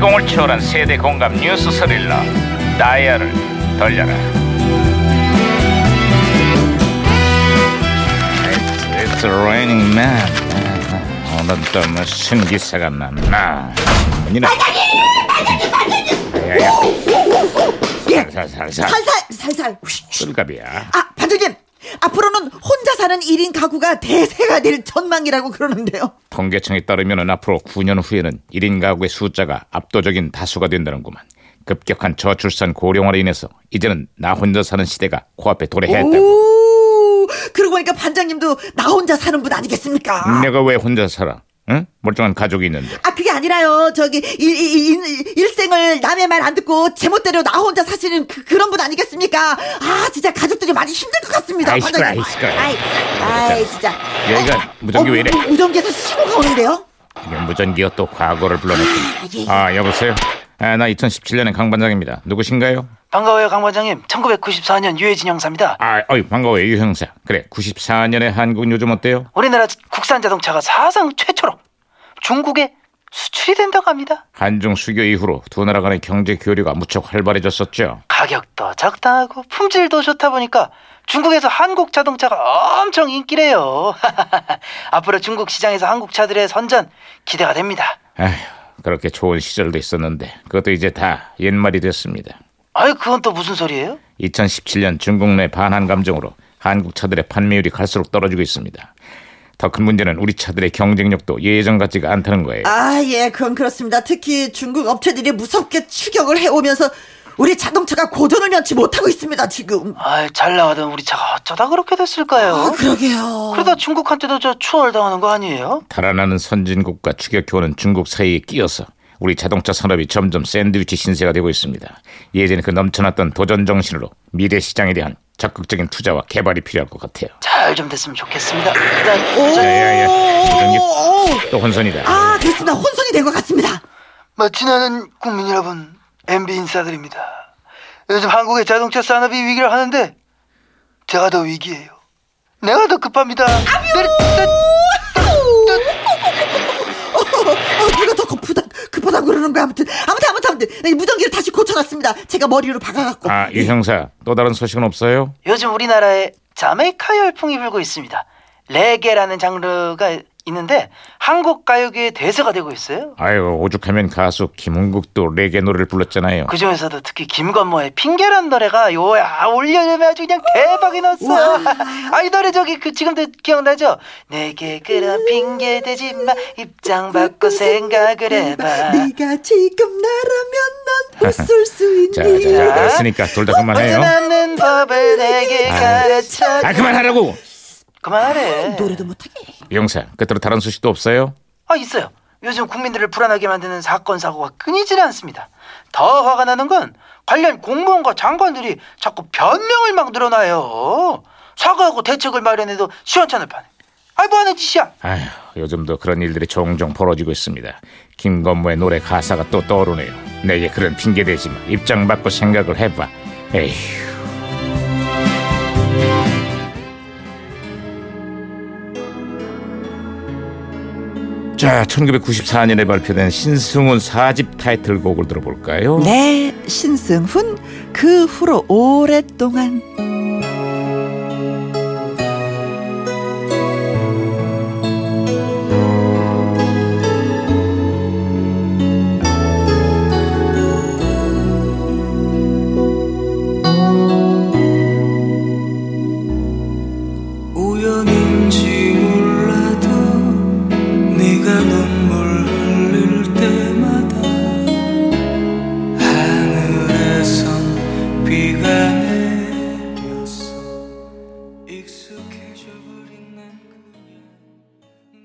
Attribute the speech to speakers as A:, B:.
A: 시공을 초월한 세대 공감 뉴스 스릴러 다이얼을 돌려라. It's raining man. 오늘 또 무슨 기사가 났나. 문이나 야야
B: 예.
A: 살살살살.
B: 살살 살살. 휘.
A: 꿀갑이야.
B: 아 앞으로는 혼자 사는 1인 가구가 대세가 될 전망이라고 그러는데요.
A: 통계청에 따르면 앞으로 9년 후에는 1인 가구의 숫자가 압도적인 다수가 된다는구만. 급격한 저출산 고령화로 인해서 이제는 나 혼자 사는 시대가 코앞에 도래했다고.
B: 오 그러고 보니까 반장님도 나 혼자 사는 분 아니겠습니까?
A: 내가 왜 혼자 살아? 응? 멀쩡한 가족이 있는데.
B: 아 그게 아니라요. 저기 일, 일, 일, 일 생을 남의 말 안 듣고 제멋대로 나 혼자 사시는 그, 그런 분 아니겠습니까? 아 진짜 가족들이 많이 힘들 것 같습니다.
A: 아이, 시끄러. 아이, 시끄러.
B: 아이, 아이 진짜.
A: 여기가 무전기 왜 이래?
B: 무- 무전기에서 신호가 오는데요.
A: 이게 무전기가 또 과거를 불러냈군.
B: 예.
A: 아 여보세요. 아, 나 2017년의 강 반장입니다. 누구신가요?
C: 반가워요 강 반장님 1994년 유해진 형사입니다
A: 아, 어이 반가워요 유 형사. 그래 94년의 한국은 요즘 어때요?
C: 우리나라 국산 자동차가 사상 최초로 중국에 수출이 된다고 합니다
A: 한중 수교 이후로 두 나라 간의 경제 교류가 무척 활발해졌었죠.
C: 가격도 적당하고 품질도 좋다 보니까 중국에서 한국 자동차가 엄청 인기래요 앞으로 중국 시장에서 한국 차들의 선전 기대가 됩니다
A: 아휴, 그렇게 좋은 시절도 있었는데 그것도 이제 다 옛말이 됐습니다.
C: 아유 그건 또 무슨 소리예요?
A: 2017년 중국 내 반한 감정으로 한국 차들의 판매율이 갈수록 떨어지고 있습니다. 더 큰 문제는 우리 차들의 경쟁력도 예전 같지가 않다는 거예요.
B: 아, 예, 그건 그렇습니다. 특히 중국 업체들이 무섭게 추격을 해오면서 우리 자동차가 고전을 면치 못하고 있습니다, 지금.
C: 아이 잘 나가던 우리 차가 어쩌다 그렇게 됐을까요?
B: 아, 그러게요.
C: 그러다 중국한테도 저 추월당하는 거 아니에요?
A: 달아나는 선진국과 추격해오는 중국 사이에 끼어서 우리 자동차 산업이 점점 샌드위치 신세가 되고 있습니다. 예전에 그 넘쳐났던 도전 정신으로 미래 시장에 대한 적극적인 투자와 개발이 필요할 것 같아요.
C: 잘 좀 됐으면 좋겠습니다. 일단
B: 오,
A: 야야야,
B: 오,
A: 또 혼선이다.
B: 아, 됐습니다. 혼선이 된 것 같습니다.
C: 마치나는 국민 여러분, MB 인사드립니다. 요즘 한국의 자동차 산업이 위기를 하는데 제가 더 위기예요. 내가 더 급합니다. 네,
B: 어, 누가 더 급하다, 급하다고 그러는 거야. 아무튼, 아무튼, 아무튼, 아무튼. 이 무전기를 다시 고쳐놨습니다. 제가 머리로 박아갖고.
A: 아, 유 형사, 또 다른 소식은 없어요?
C: 요즘 우리나라에 자메이카 열풍이 불고 있습니다. 레게라는 장르가 있는데 한국 가요계의 대세가 되고 있어요.
A: 아유, 오죽하면 가수 김은국도 레게 노래를 불렀잖아요.
C: 그 중에서도 특히 김건모의 핑계란 노래가 요야 올려면 아주 그냥 대박이 났어. 아이 노래 저기 그 지금도 기억나죠? 내게 그런 핑계 대지 마 입장 바꿔 생각을 해봐.
B: 네가 지금 나라면 난 웃을 수
A: 자, 자,
B: 있니?
A: 자, 됐으니까 둘 다 그만해요.
C: 벗어나는 법을 내게 가르쳐.
A: 아, 그만하라고!
C: 그만해.
B: 노래도 못하게.
A: 유 형사, 끝으로 다른 소식도 없어요?
C: 아 있어요. 요즘 국민들을 불안하게 만드는 사건 사고가 끊이질 않습니다. 더 화가 나는 건 관련 공무원과 장관들이 자꾸 변명을 막 늘어나요. 사과하고 대책을 마련해도 시원찮을 판에. 아이 뭐하는 짓이야?
A: 아휴, 요즘도 그런 일들이 종종 벌어지고 있습니다. 김건모의 노래 가사가 또 떠오르네요. 내게 그런 핑계 대지 마. 입장 바꿔 생각을 해봐. 에휴. 자, 1994년에 발표된 신승훈 4집 타이틀곡을 들어볼까요?
B: 네, 신승훈 그 후로 오랫동안